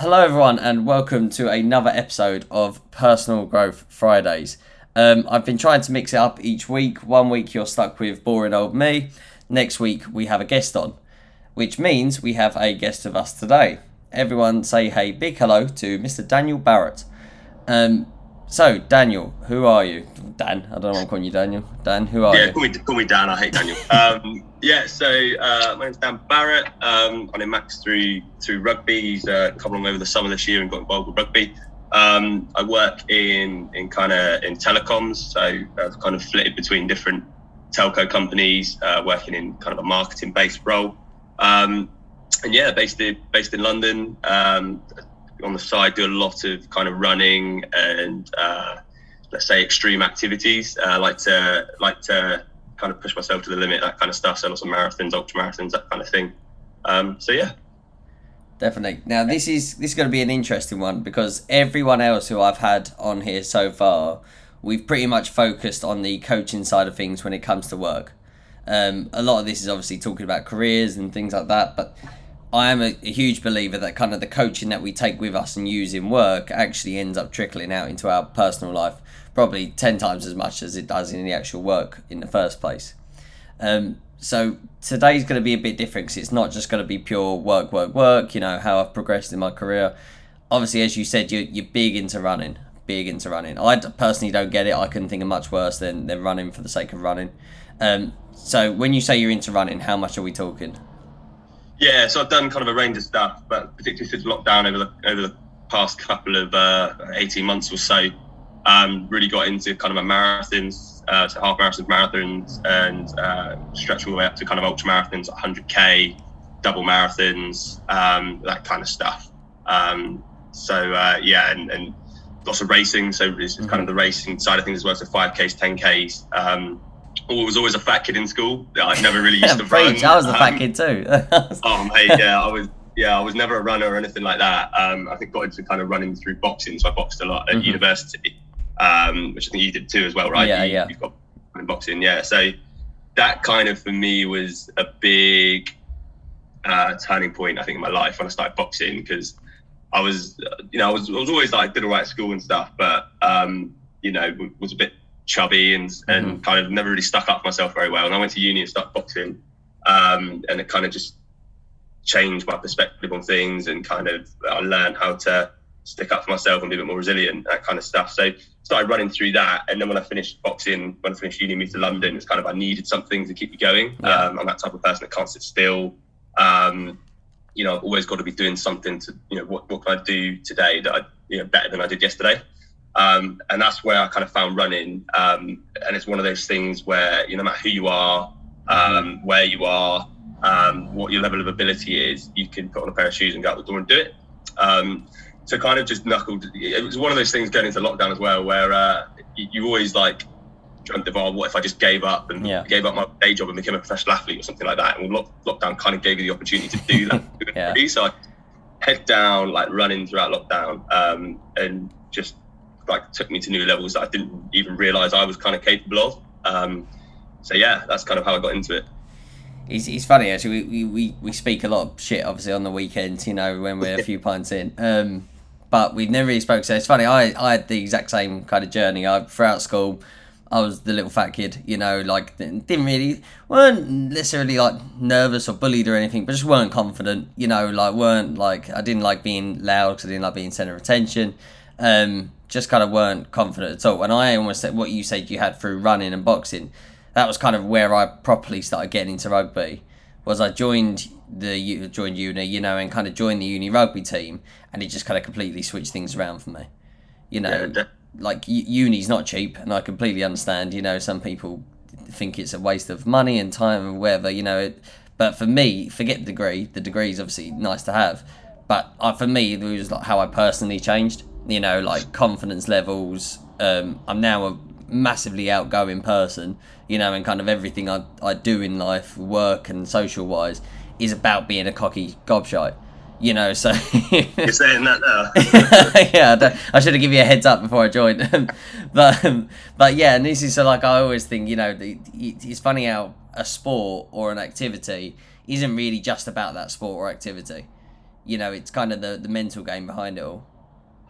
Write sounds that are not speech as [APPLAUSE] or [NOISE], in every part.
Hello, everyone, and welcome to another episode of Personal Growth Fridays. Um, I've been trying to mix it up each week. One week you're stuck with boring old me. Next week we have a guest on, which means we have a guest of us today. Everyone say hey, big hello to Mr. Daniel Barratt. Um, so, Daniel, who are you? Dan, I don't know why I'm calling you Daniel. Dan, who are yeah, you? call me, call me Dan. I hate Daniel. [LAUGHS] Um, yeah, so uh, my name's Dan Barratt. Um, I know Max through through rugby. He's uh, come along over the summer this year and got involved with rugby. Um, I work in in kind of in telecoms, so I've kind of flitted between different telco companies, uh, working in kind of a marketing based role. Um, and yeah, based in based in London. Um, on the side, do a lot of kind of running and uh, let's say extreme activities. I uh, like to like to kind of push myself to the limit, that kind of stuff. So lots of marathons, ultra marathons, that kind of thing. Um, so yeah. Definitely. Now this is this is going to be an interesting one because everyone else who I've had on here so far, we've pretty much focused on the coaching side of things when it comes to work. Um, a lot of this is obviously talking about careers and things like that, but I am a, a, huge believer that kind of the coaching that we take with us and use in work actually ends up trickling out into our personal life, probably 10 times as much as it does in the actual work in the first place. Um, so today's going to be a bit different because it's not just going to be pure work, work, work, you know, how I've progressed in my career. Obviously, as you said, you're, you're big into running, big into running. I personally don't get it. I couldn't think of much worse than, than running for the sake of running. Um, so when you say you're into running, how much are we talking? Yeah, so I've done kind of a range of stuff, but particularly since lockdown over the over the past couple of uh, eighteen months or so, um, really got into kind of a marathons, uh, so half marathons, marathons, and uh, stretch all the way up to kind of ultra marathons, 100k, double marathons, um, that kind of stuff. Um, so uh, yeah, and, and lots of racing. So it's mm-hmm. kind of the racing side of things as well. So 5ks, 10ks. Um, I was always a fat kid in school. I never really [LAUGHS] used to run. I was a fat um, kid too. [LAUGHS] oh mate, yeah, I was. Yeah, I was never a runner or anything like that. Um, I think got into kind of running through boxing, so I boxed a lot at mm-hmm. university, um, which I think you did too as well, right? Yeah, you, yeah. You've got boxing, yeah. So that kind of for me was a big uh, turning point, I think, in my life when I started boxing because I was, you know, I was, I was always like did all right at school and stuff, but um, you know, was a bit chubby and and mm-hmm. kind of never really stuck up for myself very well. And I went to uni and started boxing, um, and it kind of just changed my perspective on things and kind of I learned how to stick up for myself and be a bit more resilient, that kind of stuff. So started running through that, and then when I finished boxing, when I finished uni, moved to London. It's kind of I needed something to keep me going. Yeah. Um, I'm that type of person that can't sit still. Um, you know, I've always got to be doing something to, you know, what, what can I do today that I, you know, better than I did yesterday. Um, and that's where I kind of found running. Um, and it's one of those things where, you know, no matter who you are, um, where you are, um, what your level of ability is, you can put on a pair of shoes and go out the door and do it. Um, so kind of just knuckled. It was one of those things going into lockdown as well, where uh, you, you, always like dreamt of, oh, what if I just gave up and yeah. gave up my day job and became a professional athlete or something like that? And lock, lockdown kind of gave you the opportunity to do that. [LAUGHS] yeah. So I head down, like running throughout lockdown, um, and just like took me to new levels that I didn't even realize I was kind of capable of. Um, so yeah, that's kind of how I got into it. It's, it's funny actually. We, we, we speak a lot of shit obviously on the weekends, you know, when we're a [LAUGHS] few pints in. Um, but we've never really spoke. So it's funny. I, I had the exact same kind of journey. I throughout school, I was the little fat kid, you know, like didn't really weren't necessarily like nervous or bullied or anything, but just weren't confident, you know, like weren't like I didn't like being loud because I didn't like being center of attention. Um, just kind of weren't confident at all. And I almost said what you said you had through running and boxing. That was kind of where I properly started getting into rugby. Was I joined the joined uni, you know, and kind of joined the uni rugby team, and it just kind of completely switched things around for me. You know, yeah, like uni's not cheap, and I completely understand. You know, some people think it's a waste of money and time and whatever. You know, it, but for me, forget the degree. The degree is obviously nice to have, but uh, for me, it was like how I personally changed you know, like confidence levels. Um, I'm now a massively outgoing person, you know, and kind of everything I, I do in life, work and social wise, is about being a cocky gobshite. You know, so [LAUGHS] you're saying that now. [LAUGHS] yeah, I, I should have given you a heads up before I joined, [LAUGHS] but um, but yeah, and this is so like I always think, you know, it's funny how a sport or an activity isn't really just about that sport or activity You know, it's kind of the the mental game behind it all.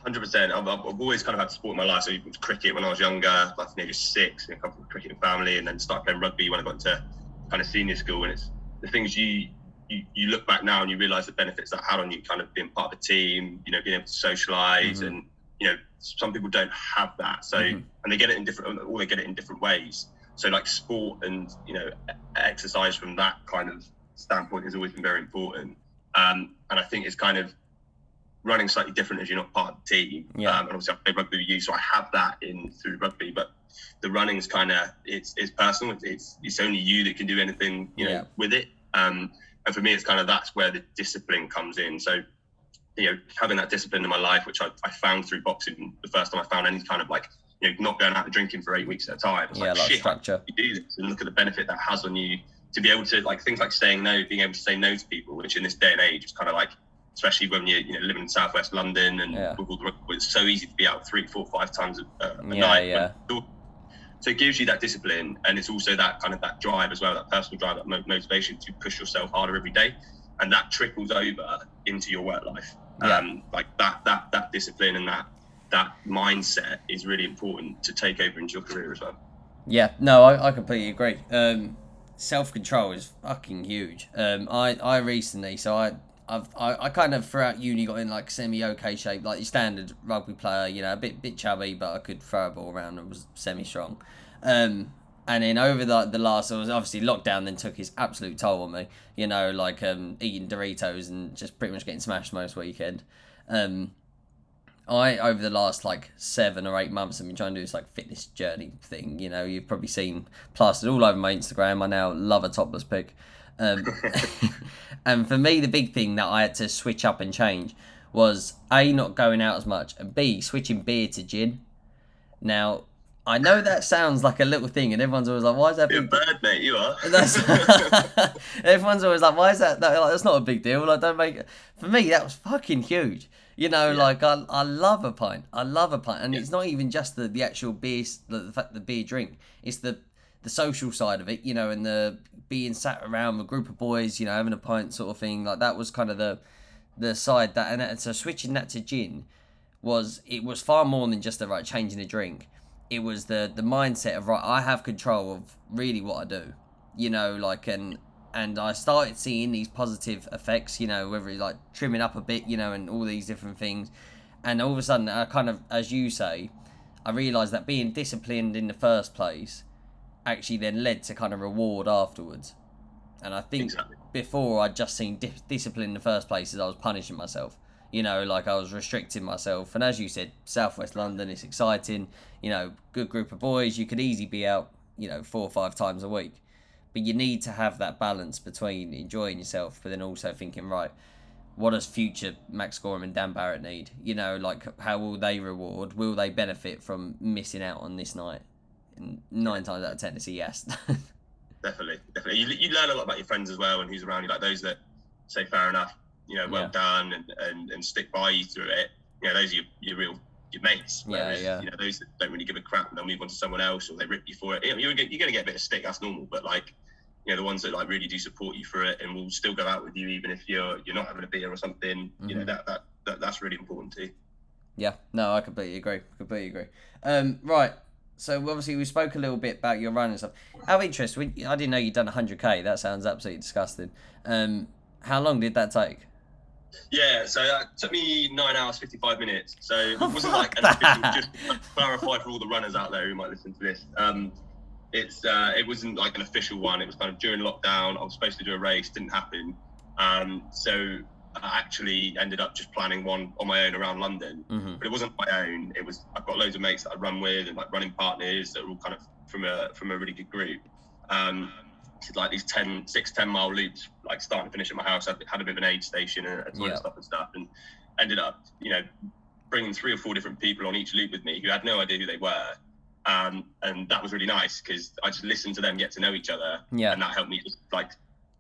Hundred percent. I've, I've always kind of had sport in my life. So it was cricket when I was younger, like the age of six, and come from a cricketing family, and then started playing rugby when I got into kind of senior school. And it's the things you you, you look back now and you realise the benefits that had on you, kind of being part of a team, you know, being able to socialize Mhm. and you know, some people don't have that. So Mhm. and they get it in different, or they get it in different ways. So like sport and you know, exercise from that kind of standpoint has always been very important. Um, and I think it's kind of running slightly different as you're not part of the team. Yeah. Um, and obviously I play rugby with you, so I have that in through rugby. But the running is kind of it's it's personal. It's, it's only you that can do anything you know Yeah. with it. Um, and for me, it's kind of that's where the discipline comes in. So you know, having that discipline in my life, which I, I found through boxing, the first time I found any kind of like you know not going out and drinking for eight weeks at a time. It's Yeah, like, like shit, structure. you do this and look at the benefit that has on you to be able to like things like saying no, being able to say no to people, which in this day and age is kind of like, especially when you're you know living in Southwest London and Yeah. with all the, it's so easy to be out three, four, five times a, a Yeah, night. yeah. So it gives you that discipline, and it's also that kind of that drive as well, that personal drive, that mo- motivation to push yourself harder every day, and that trickles over into your work life. Yeah. Um, like that, that, that discipline and that that mindset is really important to take over into your career as well. Yeah, no, I, I completely agree. Um, Self control is fucking huge. Um, I, I recently, so I, I've, I, I kind of throughout uni got in like semi okay shape, like your standard rugby player. You know, a bit bit chubby, but I could throw a ball around and was semi strong. Um, and then over the the last, it was obviously lockdown. Then took his absolute toll on me. You know, like um, eating Doritos and just pretty much getting smashed most weekend. Um, I over the last like seven or eight months I've been trying to do this like fitness journey thing. You know, you've probably seen plastered all over my Instagram. I now love a topless pic. Um, [LAUGHS] [LAUGHS] and for me, the big thing that I had to switch up and change was a not going out as much, and b switching beer to gin. Now, I know that sounds like a little thing, and everyone's always like, "Why is that?" You're a big bird, mate. You are. [LAUGHS] everyone's always like, why is that? like, that's not a big deal. Like, don't make it. For me, that was fucking huge. You know, Yeah. like I, I love a pint. I love a pint, and it's not even just the, the actual beer, the, the fact the beer drink. It's the the social side of it. You know, and the being sat around with a group of boys. You know, having a pint sort of thing. Like that was kind of the the side that, and, and so switching that to gin was it was far more than just the right changing a drink. It was the the mindset of right, I have control of really what I do. You know, like and and I started seeing these positive effects. You know, whether it's like trimming up a bit, you know, and all these different things. And all of a sudden, I kind of, as you say, I realised that being disciplined in the first place actually then led to kind of reward afterwards. And I think Exactly. before I'd just seen di- discipline in the first place as I was punishing myself. You know, like I was restricting myself. And as you said, Southwest London, it's exciting. You know, good group of boys. You could easily be out, you know, four or five times a week. But you need to have that balance between enjoying yourself, but then also thinking, right, what does future Max Gorham and Dan Barratt need? You know, like how will they reward? Will they benefit from missing out on this night? Nine times out of ten, it's a yes. [LAUGHS] Definitely, definitely. You, you learn a lot about your friends as well and who's around you. Like those that say fair enough, you know, well Yeah. done, and, and and stick by you through it. You know, those are your, your real your mates. Yeah, Whereas, yeah. You know, those that don't really give a crap and they'll move on to someone else or they rip you for it. You're, gonna- you're going to get a bit of stick. That's normal. But like, you know, the ones that like really do support you for it and will still go out with you even if you're you're not having a beer or something. You know, Mhm. that, that that that's really important too. Yeah, no, I completely agree. Completely agree. Um, right. So obviously we spoke a little bit about your running stuff. Out of interest, when, I didn't know you'd done 100k. That sounds absolutely disgusting. Um, how long did that take? Yeah, so that took me nine hours fifty five minutes. So it [LAUGHS] wasn't like an official, just clarify for all the runners out there who might listen to this. Um, it's uh, it wasn't like an official one. It was kind of during lockdown. I was supposed to do a race, didn't happen. Um, so I actually ended up just planning one on my own around London. hmm But it wasn't my own. It was I've got loads of mates that I run with and like running partners that are all kind of from a from a really good group. Um, did like these 10, 6, 10 mile loops, like starting to finish at my house. I had a bit of an aid station and a ton Yeah. stuff and stuff, and ended up, you know, bringing three or four different people on each loop with me who had no idea who they were. Um, and that was really nice because I just listened to them get to know each other, Yeah. and that helped me just like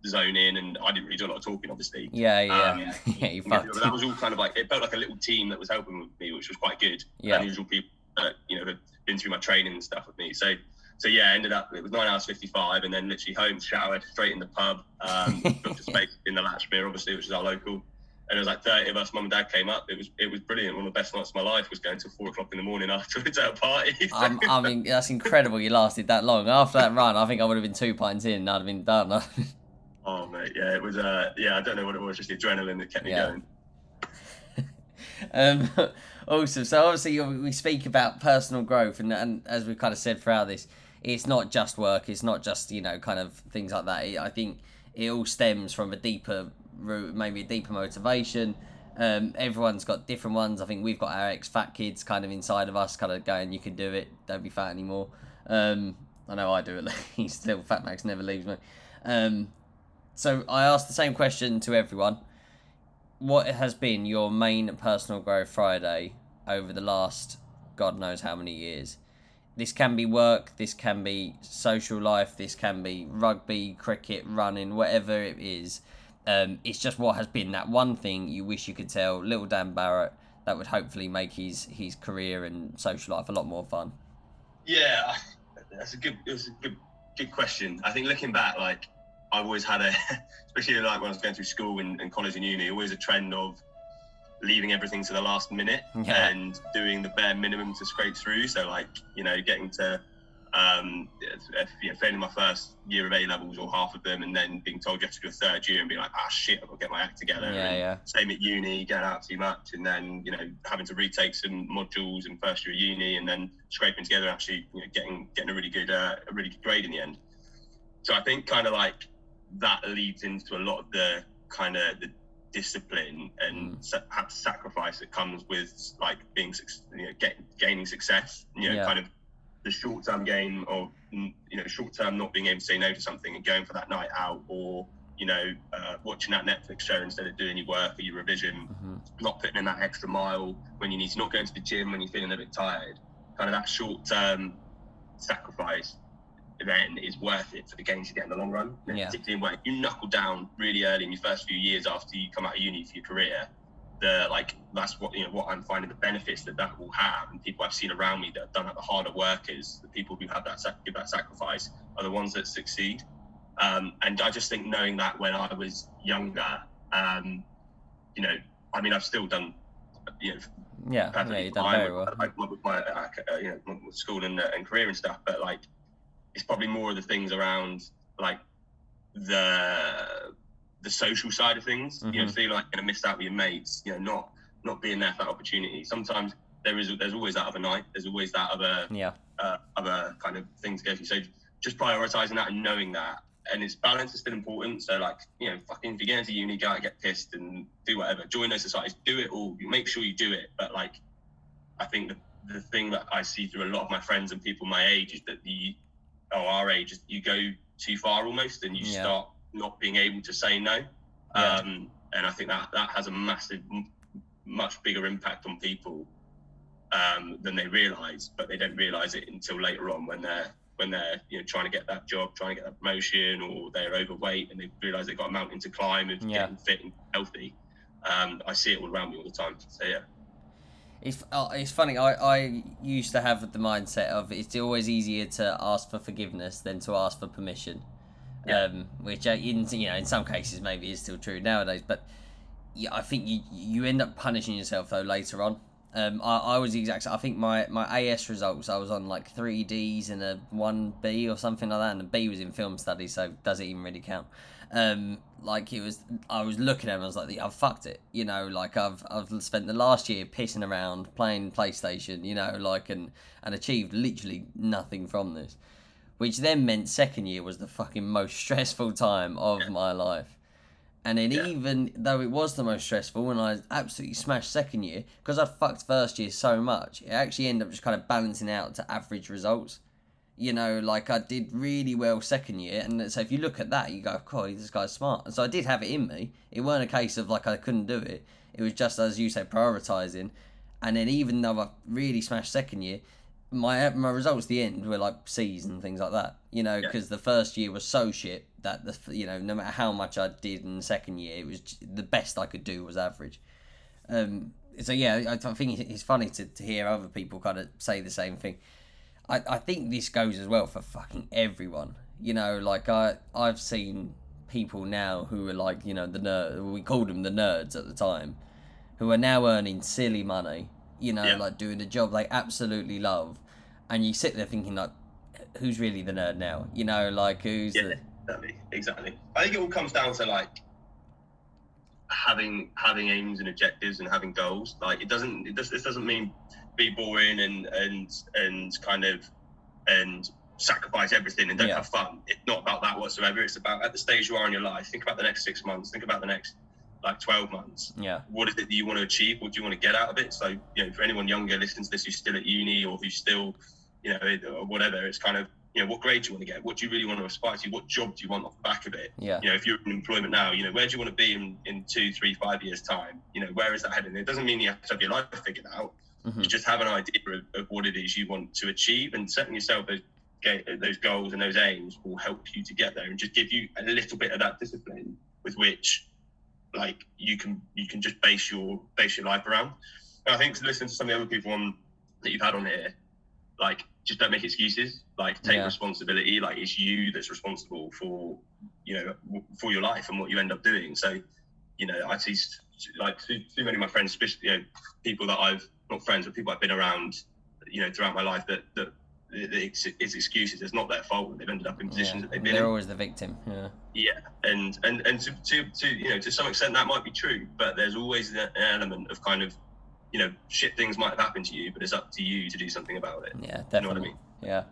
zone in. And I didn't really do a lot of talking, obviously. Yeah, yeah, Um, [LAUGHS] yeah. You fucked. that was all kind of like it felt like a little team that was helping with me, which was quite good. Yeah. Unusual people that you know had been through my training and stuff with me. So so yeah, ended up it was nine hours fifty five, and then literally home showered straight in the pub, um, [LAUGHS] booked a space in the Latchmere, obviously, which is our local, and it was like 30 of us, mum and dad came up. It was it was brilliant. One of the best nights of my life was going till four o'clock in the morning [LAUGHS] afterwards at a party. So- Um, I mean, that's incredible. You lasted that long. After that run, I think I would have been two pints in. I'd have been done. Oh mate, yeah, it was. Uh, yeah, I don't know what it was, just the adrenaline that kept me Yeah. going. [LAUGHS] um, [LAUGHS] awesome. So obviously we speak about personal growth, and, and as we kind of said throughout this, it's not just work. It's not just you know kind of things like that. I think it all stems from a deeper root, maybe a deeper motivation. Um, everyone's got different ones. I think we've got our ex fat kids kind of inside of us, kind of going, "You can do it. Don't be fat anymore." Um, I know I do at [LAUGHS] least. Still, Fat Max never leaves me. Um, so I asked the same question to everyone what has been your main personal growth Friday over the last God knows how many years? This can be work, this can be social life, this can be rugby, cricket, running, whatever it is. Um, it's just what has been that one thing you wish you could tell little Dan Barratt that would hopefully make his his career and social life a lot more fun. Yeah, that's a good. Was a good, good question. I think looking back, like I've always had a, [LAUGHS] especially like when I was going through school and, and college and uni, always a trend of leaving everything to the last minute Yeah. and doing the bare minimum to scrape through. So like you know, getting to um, you know, failing my first year of A levels or half of them, and then being told you have to do a third year and be like, ah shit, I've got to get my act together. Yeah, yeah. Same at uni, get out too much, and then you know having to retake some modules in first year of uni, and then scraping together and actually you know getting getting a really good uh, a really good grade in the end. So I think kind of like that leads into a lot of the kind of the discipline and Mm. sa- perhaps sacrifice that comes with like being you know get, gaining success. You know, Yeah. kind of the short term game of you know short term not being able to say no to something and going for that night out or you know uh, watching that Netflix show instead of doing your work or your revision hmm not putting in that extra mile when you need to not going to the gym when you're feeling a bit tired kind of that short term sacrifice then is worth it for the gains you get in the long run Yeah. particularly when you knuckle down really early in your first few years after you come out of uni for your career the like that's what you know what I'm finding the benefits that that will have and people I've seen around me that have done it the harder workers the people who have that give that sacrifice are the ones that succeed um, and I just think knowing that when I was younger um, you know I mean I've still done you know Yeah, yeah, done very with, well. like, with my uh, uh, you know school and, uh, and career and stuff but like it's probably more of the things around like the the social side of things you know Mhm. feel like you're gonna miss out with your mates you know not not being there for that opportunity sometimes there is there's always that other night there's always that other Yeah, uh, other kind of things to go through. So just prioritizing that and knowing that. And it's balance is still important. So like, you know, fucking if you get into uni, go out get pissed and do whatever. Join those societies, do it all. You make sure you do it. But like I think the, the thing that I see through a lot of my friends and people my age is that the or our age, you go too far almost and you Yeah. start not being able to say no. Yeah. Um, and I think that that has a massive, much bigger impact on people um, than they realise, but they don't realise it until later on when they're when they're you know trying to get that job, trying to get that promotion, or they're overweight and they realise they've got a mountain to climb of Yeah. getting fit and healthy. Um, I see it all around me all the time. So yeah, It's uh, it's funny. I, I used to have the mindset of it's always easier to ask for forgiveness than to ask for permission. Yeah. Um, which uh, in you know in some cases maybe is still true nowadays, but yeah, I think you you end up punishing yourself though later on. Um, I, I was the exact. I think my, my AS results I was on like three Ds and a one B or something like that, and the B was in film studies, so does it even really count? Um, like it was, I was looking at it, and I was like, I've fucked it, you know. Like I've I've spent the last year pissing around playing PlayStation, you know, like and and achieved literally nothing from this, which then meant second year was the fucking most [LAUGHS] stressful time of my life. And then Yeah. even though it was the most stressful and I absolutely smashed second year, because I'd fucked first year so much, it actually ended up just kind of balancing out to average results. You know, like I did really well second year, and so if you look at that, you go, "God, this guy's smart." And so I did have it in me. It weren't a case of like I couldn't do it. It was just as you say, prioritizing. And then even though I really smashed second year, my my results at the end were like C's and things like that. You know, Yeah. because the first year was so shit that the you know no matter how much I did in the second year, it was the best I could do was average. Um, so yeah, I, I think it's funny to, to hear other people kind of say the same thing. I, I think this goes as well for fucking everyone. You know, like I I've seen people now who are like you know the nerd. We called them the nerds at the time, who are now earning silly money. You know, Yeah. like doing a job they absolutely love, and you sit there thinking like, who's really the nerd now? You know, like who's Yeah, the exactly, exactly. I think it all comes down to like having having aims and objectives and having goals. Like it doesn't it does, this doesn't mean be boring and and and kind of and sacrifice everything and don't Yeah. have fun. It's not about that whatsoever. It's about at the stage you are in your life. Think about the next six months. Think about the next like twelve months. yeah What is it that you want to achieve? What do you want to get out of it? So you know, for anyone younger listening to this who's still at uni or who's still you know or whatever, it's kind of you know what grade do you want to get? What do you really want to aspire to? What job do you want off the back of it? yeah you know, if you're in employment now, you know, where do you want to be in, in two, three, five years' time? You know, where is that heading? It doesn't mean you have to have your life figured out. Mhm. You just have an idea of, of what it is you want to achieve, and setting yourself those those goals and those aims will help you to get there, and just give you a little bit of that discipline with which, like, you can you can just base your base your life around. And I think to listen to some of the other people on that you've had on here, like, just don't make excuses. Like, take Yeah. responsibility. Like, it's you that's responsible for you know for your life and what you end up doing. So, you know, I see like too, too many of my friends, especially you know, people that I've not friends, but people I've been around, you know, throughout my life that that it's, it's excuses. It's not their fault. They've ended up in positions yeah. that they've been They're in. always the victim. Yeah. Yeah, and and and to, to to you know to some extent that might be true, but there's always an element of kind of you know shit things might have happened to you, but it's up to you to do something about it. Yeah, You know what I definitely. mean? Yeah.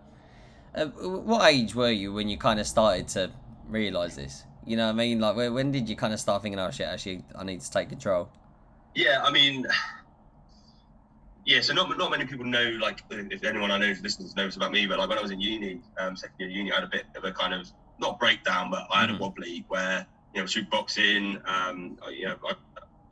Uh, what age were you when you kind of started to realize this? You know what I mean? Like, when, when did you kind of start thinking, oh shit, actually, I need to take control? Yeah, I mean, yeah. So not not many people know. Like, if anyone I know who listens knows about me, but like when I was in uni, um, second year uni, I had a bit of a kind of not breakdown, but I had Mhm. a wobbly where you know through boxing, um, I, you know, I,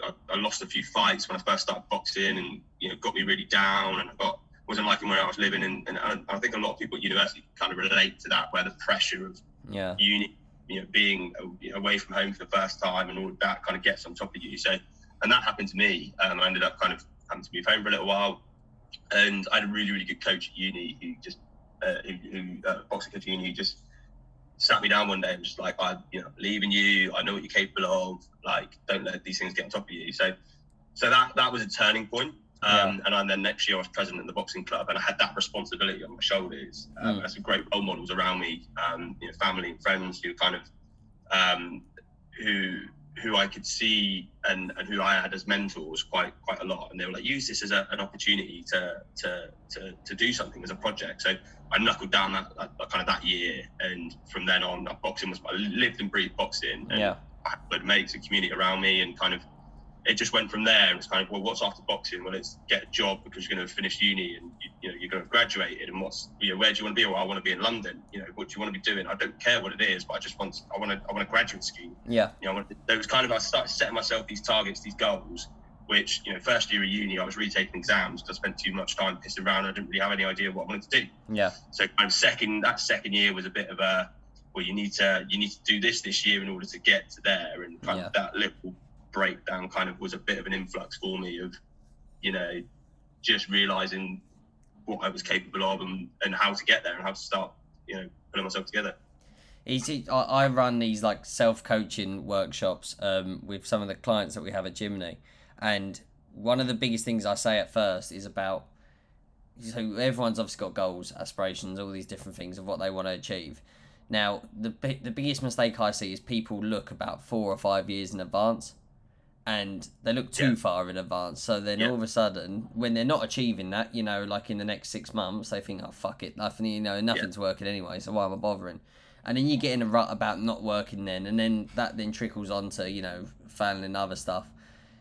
I, I lost a few fights when I first started boxing, and you know, got me really down, and I got wasn't liking where I was living, and, and I, I think a lot of people at university kind of relate to that, where the pressure of Yeah. uni, you know, being away from home for the first time and all of that kind of gets on top of you. So, and that happened to me. Um, I ended up kind of having to move home for a little while, and I had a really, really good coach at uni who just, uh, who, who uh, boxing coach at uni who just sat me down one day and was just like, I, you know, believe in you. I know what you're capable of. Like, don't let these things get on top of you. So, so that that was a turning point. Um, And then next year I was president of the boxing club, and I had that responsibility on my shoulders. Um, Mm. I had some great role models around me, um, you know, family and friends who kind of, um, who who I could see and, and who I had as mentors quite quite a lot, and they were like, use this as a, an opportunity to, to to to do something as a project. So I knuckled down that, that, kind of that year, and from then on, boxing was I lived and breathed boxing. And Yeah. I had mates and community around me, and kind of it just went from there. And it's kind of well, what's after boxing? Well, it's get a job because you're going to finish uni and you, you know you're going to have graduated. And what's you know where do you want to be? Well, I want to be in London. You know what do you want to be doing? I don't care what it is, but I just want I want to I want a graduate scheme. Yeah. You know, I want, there was kind of I started setting myself these targets, these goals. Which you know, first year of uni, I was retaking exams because I spent too much time pissing around. I didn't really have any idea what I wanted to do. Yeah. So kind of second that second year was a bit of a well, you need to you need to do this this year in order to get to there, and kind Yeah. of that little breakdown kind of was a bit of an influx for me of you know just realizing what I was capable of and, and how to get there and how to start you know putting myself together. Easy. I, run these like self coaching workshops um, with some of the clients that we have at Jimny, and one of the biggest things I say at first is about. So everyone's obviously got goals, aspirations, all these different things of what they want to achieve. Now, the the biggest mistake I see is people look about four or five years in advance, and they look too Yeah. far in advance. So then Yeah. all of a sudden, when they're not achieving that, you know, like in the next six months, they think, "Oh fuck it, nothing, you know, nothing's working anyway. So why am I bothering?" And then you get in a rut about not working then, and then that then trickles onto you know failing in other stuff.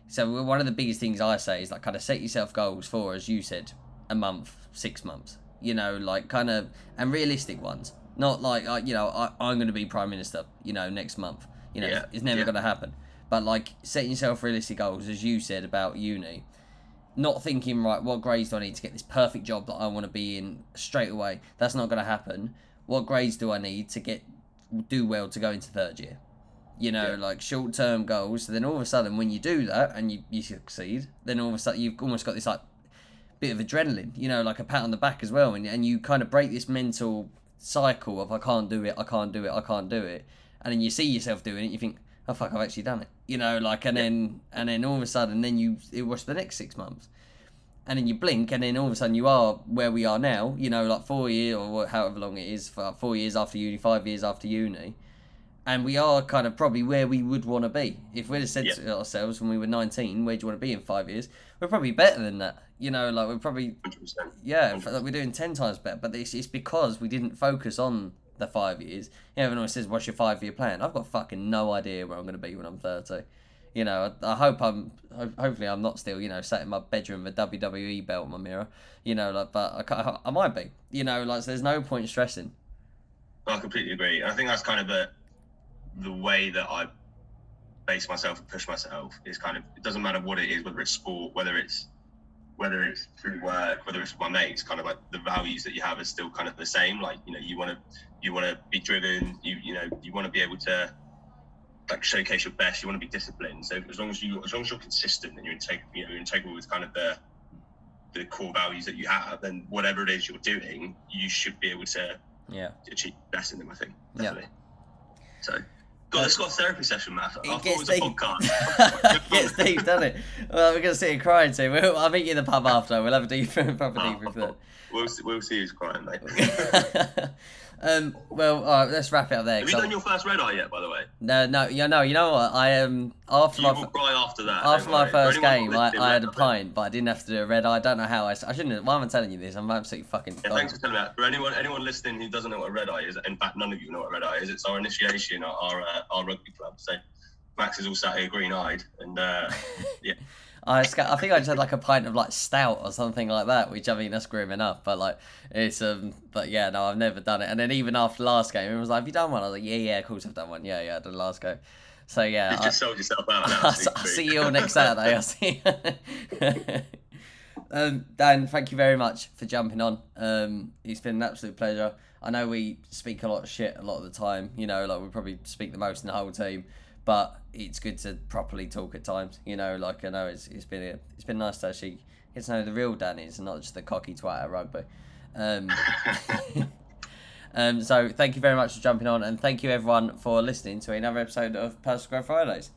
So one of the biggest things I say is like kind of set yourself goals for, as you said, a month, six months. You know, like kind of and realistic ones. Not like uh, you know I, I'm going to be prime minister. You know, next month. You know, Yeah, it's, never yeah. going to happen. But like setting yourself realistic goals, as you said about uni. Not thinking right, what grades do I need to get this perfect job that I want to be in straight away? That's not going to happen. What grades do I need to get do well to go into third year? you know, Yeah. like short term goals. So then all of a sudden, when you do that and you, you succeed, then all of a sudden you've almost got this like bit of adrenaline, you know, like a pat on the back as well. And, and you kind of break this mental cycle of I can't do it, I can't do it, I can't do it. and then you see yourself doing it, you think, oh fuck, I've actually done it. You know, like, and then and then all of a sudden, then you it was the next six months, and then you blink, and then all of a sudden you are where we are now. You know, like four years or however long it is, for four years after uni, five years after uni. And we are kind of probably where we would want to be. If we'd have said Yeah. to ourselves when we were 19, where do you want to be in five years? We're probably better than that. You know, like we're probably Hundred percent. yeah, in fact, like, we're doing ten times better. But it's, it's because we didn't focus on the five years. You know, everyone always says, "What's your five-year plan?" I've got fucking no idea where I'm going to be when I'm thirty. You know, I, I hope I'm. ho- Hopefully, I'm not still. You know, sat in my bedroom with a WWE belt on my mirror. You know, like, but I, I might be. You know, like, so there's no point stressing. I completely agree. I think that's kind of the the way that I base myself and push myself is kind of it doesn't matter what it is, whether it's sport, whether it's whether it's through work, whether it's with my mates, kind of like the values that you have is still kind of the same. Like, you know, you wanna you wanna be driven, you you know, you wanna be able to like showcase your best, you wanna be disciplined. So as long as you as long as you're consistent and you're integral you know, you're integral with kind of the the core values that you have, then whatever it is you're doing, you should be able to Yeah. achieve best in them, I think. Yeah. Definitely. So, God, let's got a therapy session, Matt. I It thought it was a deep. podcast. [LAUGHS] Gets deep, doesn't it? Well, we're gonna sit here crying soon. We'll, I'll meet you in the pub after. We'll have a deep, [LAUGHS] proper debrief then. Oh, we'll, see, we'll see who's crying, mate. [LAUGHS] um, well, all right, let's wrap it up there. Have you done your first red eye yet, by the way? No, no, yeah, no. You know what? I um after You my will cry after that. after my. First game, I, I had a pint, but I didn't have to do a red eye. I don't know how I, I shouldn't. Have, Why am I telling you this? I'm absolutely fucking. Yeah, thanks for telling me that. For anyone anyone listening who doesn't know what a red eye is, in fact, none of you know what a red eye is. It's our initiation at our uh, our rugby club. So Max is all sat here green eyed, and uh, [LAUGHS] yeah, I, sca- I think I just had like a pint of like stout or something like that, which I mean that's grim enough, but like it's um, but yeah, no, I've never done it. And then even after last game, it was like, "Have you done one?" I was like, "Yeah, yeah, of course I've done one. Yeah, yeah, I did the last game." So yeah, you I, just sold yourself out. Now, [LAUGHS] I'll see you all next Saturday. I'll see. [LAUGHS] um, Dan, thank you very much for jumping on. Um, it's been an absolute pleasure. I know we speak a lot of shit a lot of the time. You know, like we probably speak the most in the whole team, but it's good to properly talk at times. You know, like I know it's it's been a, it's been nice to actually get to know the real Dan is, and not just the cocky twat at rugby. Um, [LAUGHS] um, so thank you very much for jumping on, and thank you everyone for listening to another episode of Personal Growth Fridays.